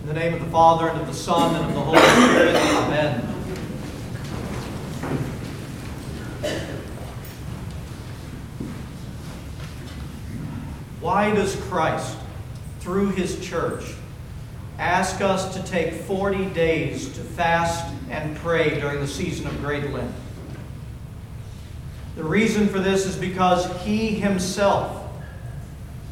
In the name of the Father, and of the Son, and of the Holy Spirit, amen. Why does Christ, through his church, ask us to take 40 days to fast and pray during the season of Great Lent? The reason for this is because he himself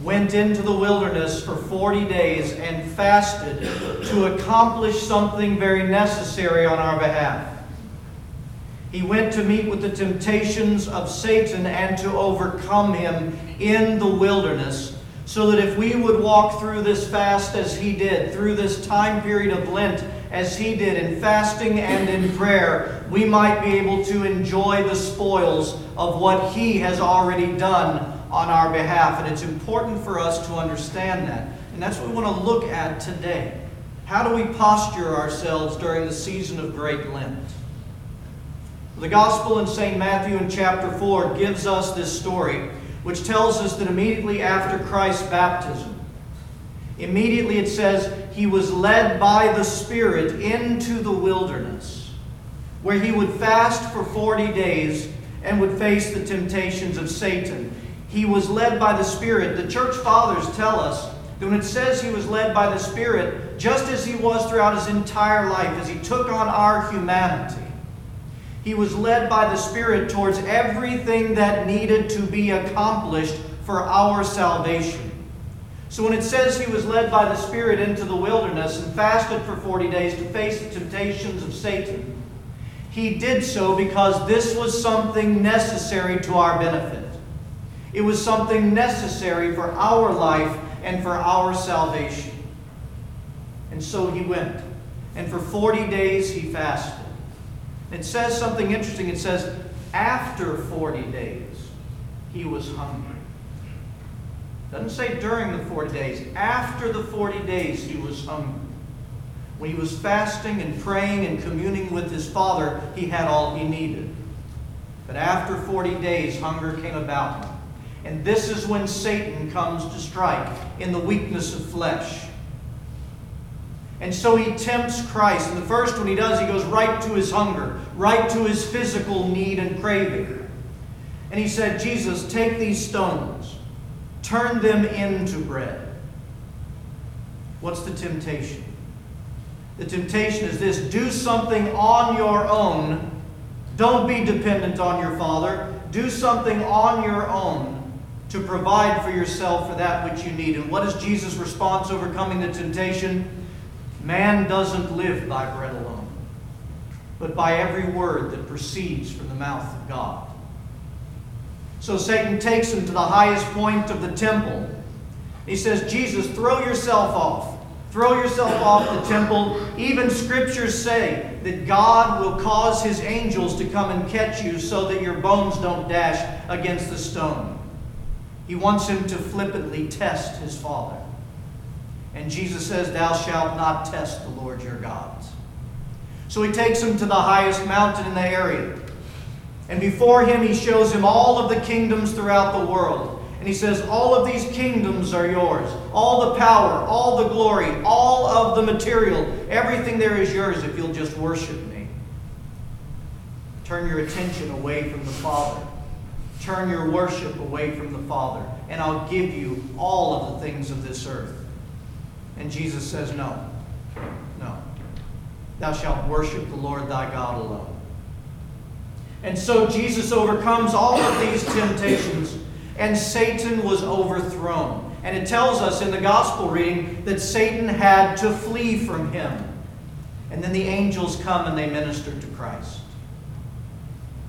went into the wilderness for 40 days and fasted to accomplish something very necessary on our behalf. He went to meet with the temptations of Satan and to overcome him in the wilderness, so that if we would walk through this fast as he did, through this time period of Lent as he did, in fasting and in prayer, we might be able to enjoy the spoils of what he has already done on our behalf. And it's important for us to understand that. And that's what we want to look at today. How do we posture ourselves during the season of Great Lent? The Gospel in St. Matthew in chapter 4 gives us this story, which tells us that immediately after Christ's baptism, immediately it says, he was led by the Spirit into the wilderness, where he would fast for 40 days and would face the temptations of Satan. He was led by the Spirit. The church fathers tell us that when it says he was led by the Spirit, just as he was throughout his entire life, as he took on our humanity, he was led by the Spirit towards everything that needed to be accomplished for our salvation. So when it says he was led by the Spirit into the wilderness and fasted for 40 days to face the temptations of Satan, he did so because this was something necessary to our benefit. It was something necessary for our life and for our salvation. And so he went. And for 40 days he fasted. It says something interesting. It says, after 40 days, he was hungry. It doesn't say during the 40 days. After the 40 days, he was hungry. When he was fasting and praying and communing with his Father, he had all he needed. But after 40 days, hunger came about. And this is when Satan comes to strike in the weakness of flesh. And so he tempts Christ. And the first one he does, he goes right to his hunger, right to his physical need and craving. And he said, Jesus, take these stones, turn them into bread. What's the temptation? The temptation is this do something on your own. Don't be dependent on your Father. Do something on your own to provide for yourself for that which you need. And what is Jesus' response overcoming the temptation? Man doesn't live by bread alone, but by every word that proceeds from the mouth of God. So Satan takes him to the highest point of the temple. He says, Jesus, throw yourself off. Throw yourself off the temple. Even scriptures say that God will cause his angels to come and catch you so that your bones don't dash against the stone. He wants him to flippantly test his father. And Jesus says, Thou shalt not test the Lord your God. So he takes him to the highest mountain in the area. And before him, he shows him all of the kingdoms throughout the world. And he says, All of these kingdoms are yours. All the power, all the glory, all of the material, everything there is yours if you'll just worship me. Turn your attention away from the Father. Turn your worship away from the Father, and I'll give you all of the things of this earth. And Jesus says, No, no. Thou shalt worship the Lord thy God alone. And so Jesus overcomes all of these temptations, and Satan was overthrown. And it tells us in the gospel reading that Satan had to flee from him. And then the angels come and they minister to Christ.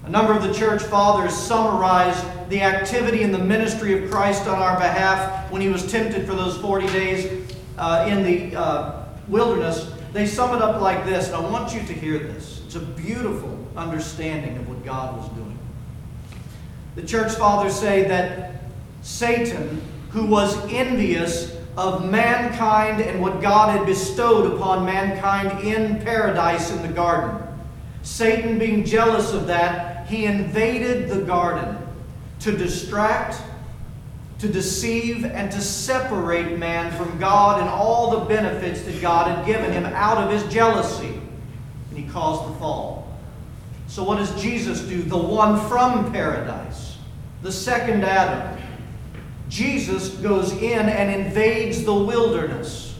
A number of the church fathers summarize the activity and the ministry of Christ on our behalf when he was tempted for those 40 days uh, in the uh, wilderness. They sum it up like this, and I want you to hear this. It's a beautiful understanding of what God was doing. The church fathers say that Satan, who was envious of mankind and what God had bestowed upon mankind in paradise in the garden, Satan, being jealous of that, he invaded the garden to distract, to deceive and to separate man from God and all the benefits that God had given him out of his jealousy. And he caused the fall. So, what does Jesus do? The one from paradise, the second Adam. Jesus goes in and invades the wilderness.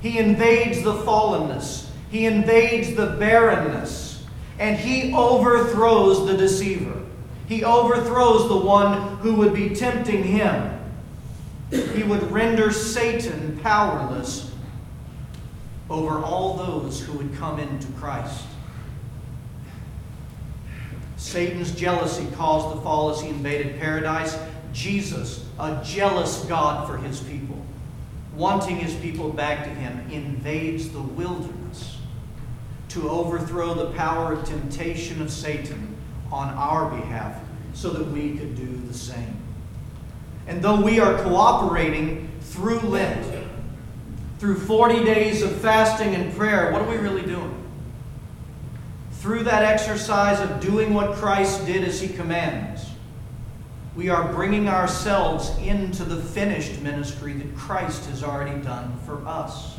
He invades the fallenness. He invades the barrenness. And he overthrows the deceiver. He overthrows the one who would be tempting him. He would render Satan powerless over all those who would come into Christ. Satan's jealousy caused the fall as he invaded paradise. Jesus, a jealous God for his people, wanting his people back to him, invades the wilderness to overthrow the power of temptation of Satan on our behalf so that we could do the same. And though we are cooperating through Lent, through 40 days of fasting and prayer, what are we really doing? Through that exercise of doing what Christ did as He commands, we are bringing ourselves into the finished ministry that Christ has already done for us.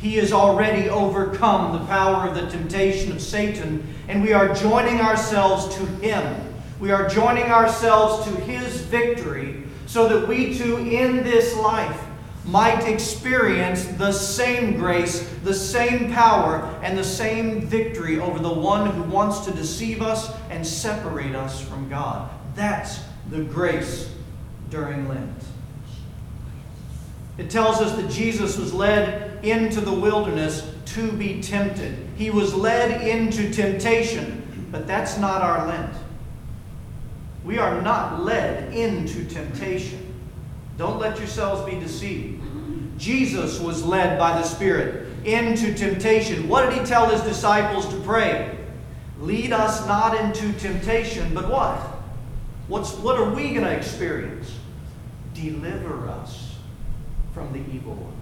He has already overcome the power of the temptation of Satan, and we are joining ourselves to Him. We are joining ourselves to His victory so that we too, in this life, might experience the same grace, the same power, and the same victory over the one who wants to deceive us and separate us from God. That's the grace during Lent. It tells us that Jesus was led into the wilderness to be tempted. He was led into temptation, but that's not our Lent. We are not led into temptation. Don't let yourselves be deceived. Jesus was led by the Spirit into temptation. What did he tell his disciples to pray? Lead us not into temptation, but what? What's, what are we going to experience? Deliver us from the evil one.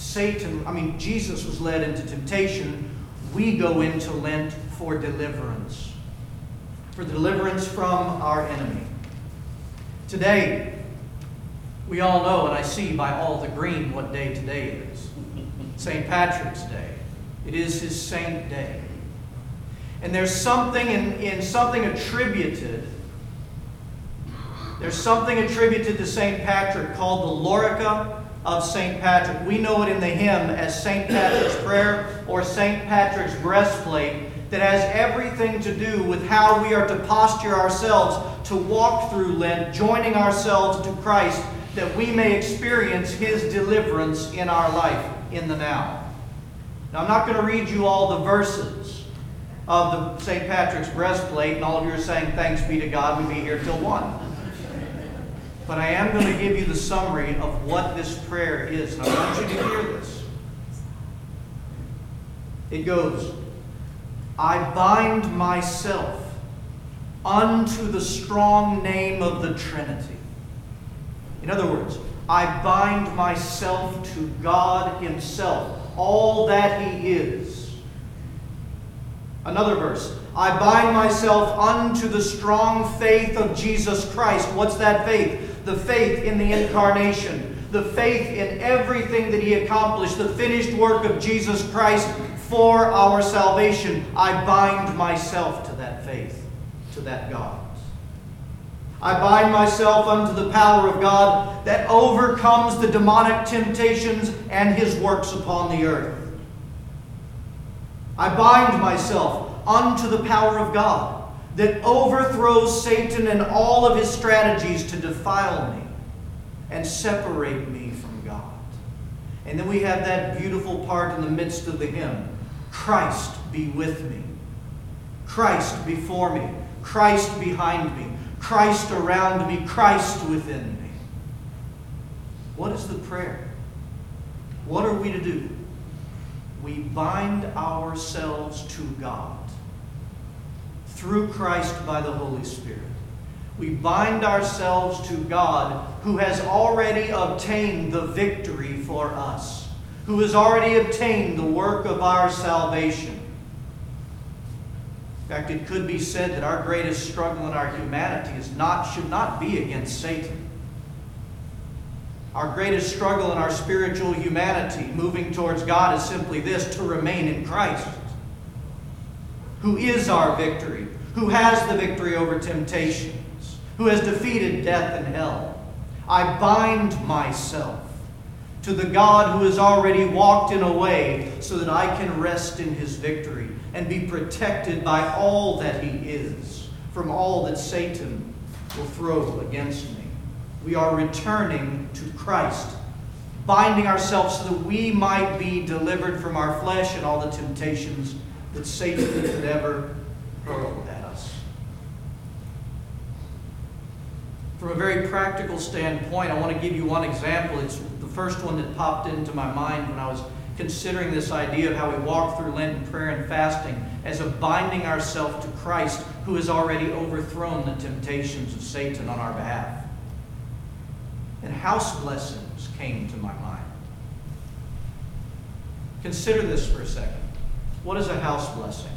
Satan, I mean, Jesus was led into temptation. We go into Lent for deliverance, for deliverance from our enemy. Today, we all know, and I see by all the green what day today is St. Patrick's Day. It is his saint day. And there's something in, in something attributed. There's something attributed to St. Patrick called the Lorica of St. Patrick. We know it in the hymn as St. Patrick's Prayer or St. Patrick's Breastplate that has everything to do with how we are to posture ourselves to walk through Lent, joining ourselves to Christ that we may experience His deliverance in our life in the now. Now, I'm not going to read you all the verses of the St. Patrick's breastplate, and all of you are saying, Thanks be to God, we be here till 1. But I am going to give you the summary of what this prayer is, and I want you to hear this. It goes, I bind myself unto the strong name of the Trinity. In other words, I bind myself to God Himself, all that He is. Another verse, I bind myself unto the strong faith of Jesus Christ. What's that faith? The faith in the incarnation, the faith in everything that He accomplished, the finished work of Jesus Christ for our salvation. I bind myself to that faith, to that God. I bind myself unto the power of God that overcomes the demonic temptations and his works upon the earth. I bind myself unto the power of God that overthrows Satan and all of his strategies to defile me and separate me from God. And then we have that beautiful part in the midst of the hymn Christ be with me, Christ before me, Christ behind me. Christ around me, Christ within me. What is the prayer? What are we to do? We bind ourselves to God through Christ by the Holy Spirit. We bind ourselves to God who has already obtained the victory for us, who has already obtained the work of our salvation. In fact, it could be said that our greatest struggle in our humanity is not, should not be against Satan. Our greatest struggle in our spiritual humanity, moving towards God, is simply this to remain in Christ, who is our victory, who has the victory over temptations, who has defeated death and hell. I bind myself to the God who has already walked in a way so that I can rest in his victory and be protected by all that he is from all that Satan will throw against me. We are returning to Christ, binding ourselves so that we might be delivered from our flesh and all the temptations that Satan could ever hurl at us. From a very practical standpoint, I want to give you one example. It's the first one that popped into my mind when I was considering this idea of how we walk through Lent in prayer and fasting as a binding ourselves to Christ who has already overthrown the temptations of Satan on our behalf. And house blessings came to my mind. Consider this for a second. What is a house blessing?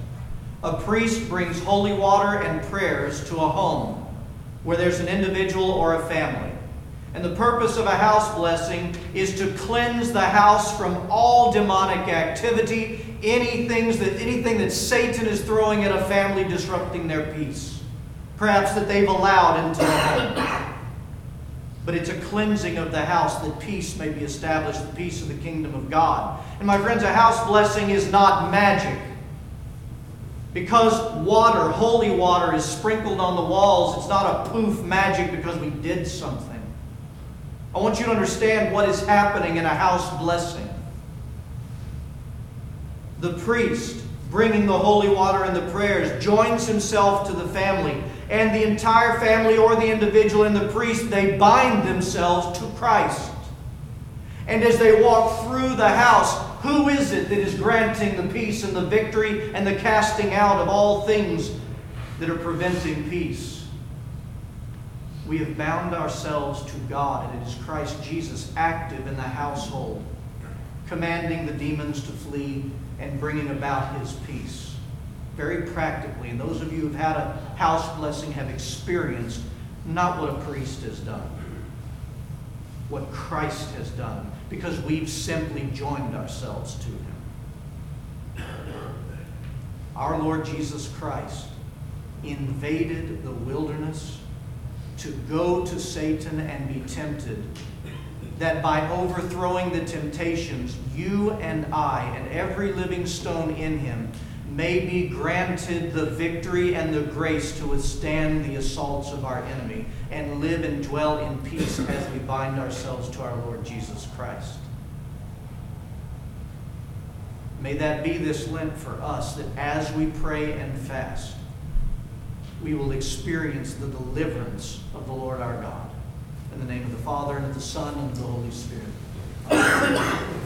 A priest brings holy water and prayers to a home where there's an individual or a family. And the purpose of a house blessing is to cleanse the house from all demonic activity, anything that, anything that Satan is throwing at a family disrupting their peace. Perhaps that they've allowed into the home. But it's a cleansing of the house that peace may be established, the peace of the kingdom of God. And my friends, a house blessing is not magic. Because water, holy water, is sprinkled on the walls, it's not a poof magic because we did something. I want you to understand what is happening in a house blessing. The priest, bringing the holy water and the prayers, joins himself to the family, and the entire family or the individual and the priest, they bind themselves to Christ. And as they walk through the house, who is it that is granting the peace and the victory and the casting out of all things that are preventing peace? We have bound ourselves to God, and it is Christ Jesus active in the household, commanding the demons to flee and bringing about his peace. Very practically, and those of you who've had a house blessing have experienced not what a priest has done, what Christ has done, because we've simply joined ourselves to him. Our Lord Jesus Christ invaded the wilderness to go to Satan and be tempted, that by overthrowing the temptations, you and I and every living stone in him may be granted the victory and the grace to withstand the assaults of our enemy and live and dwell in peace as we bind ourselves to our Lord Jesus Christ. May that be this Lent for us, that as we pray and fast, we will experience the deliverance of the Lord our God. In the name of the Father, and of the Son, and of the Holy Spirit. Amen.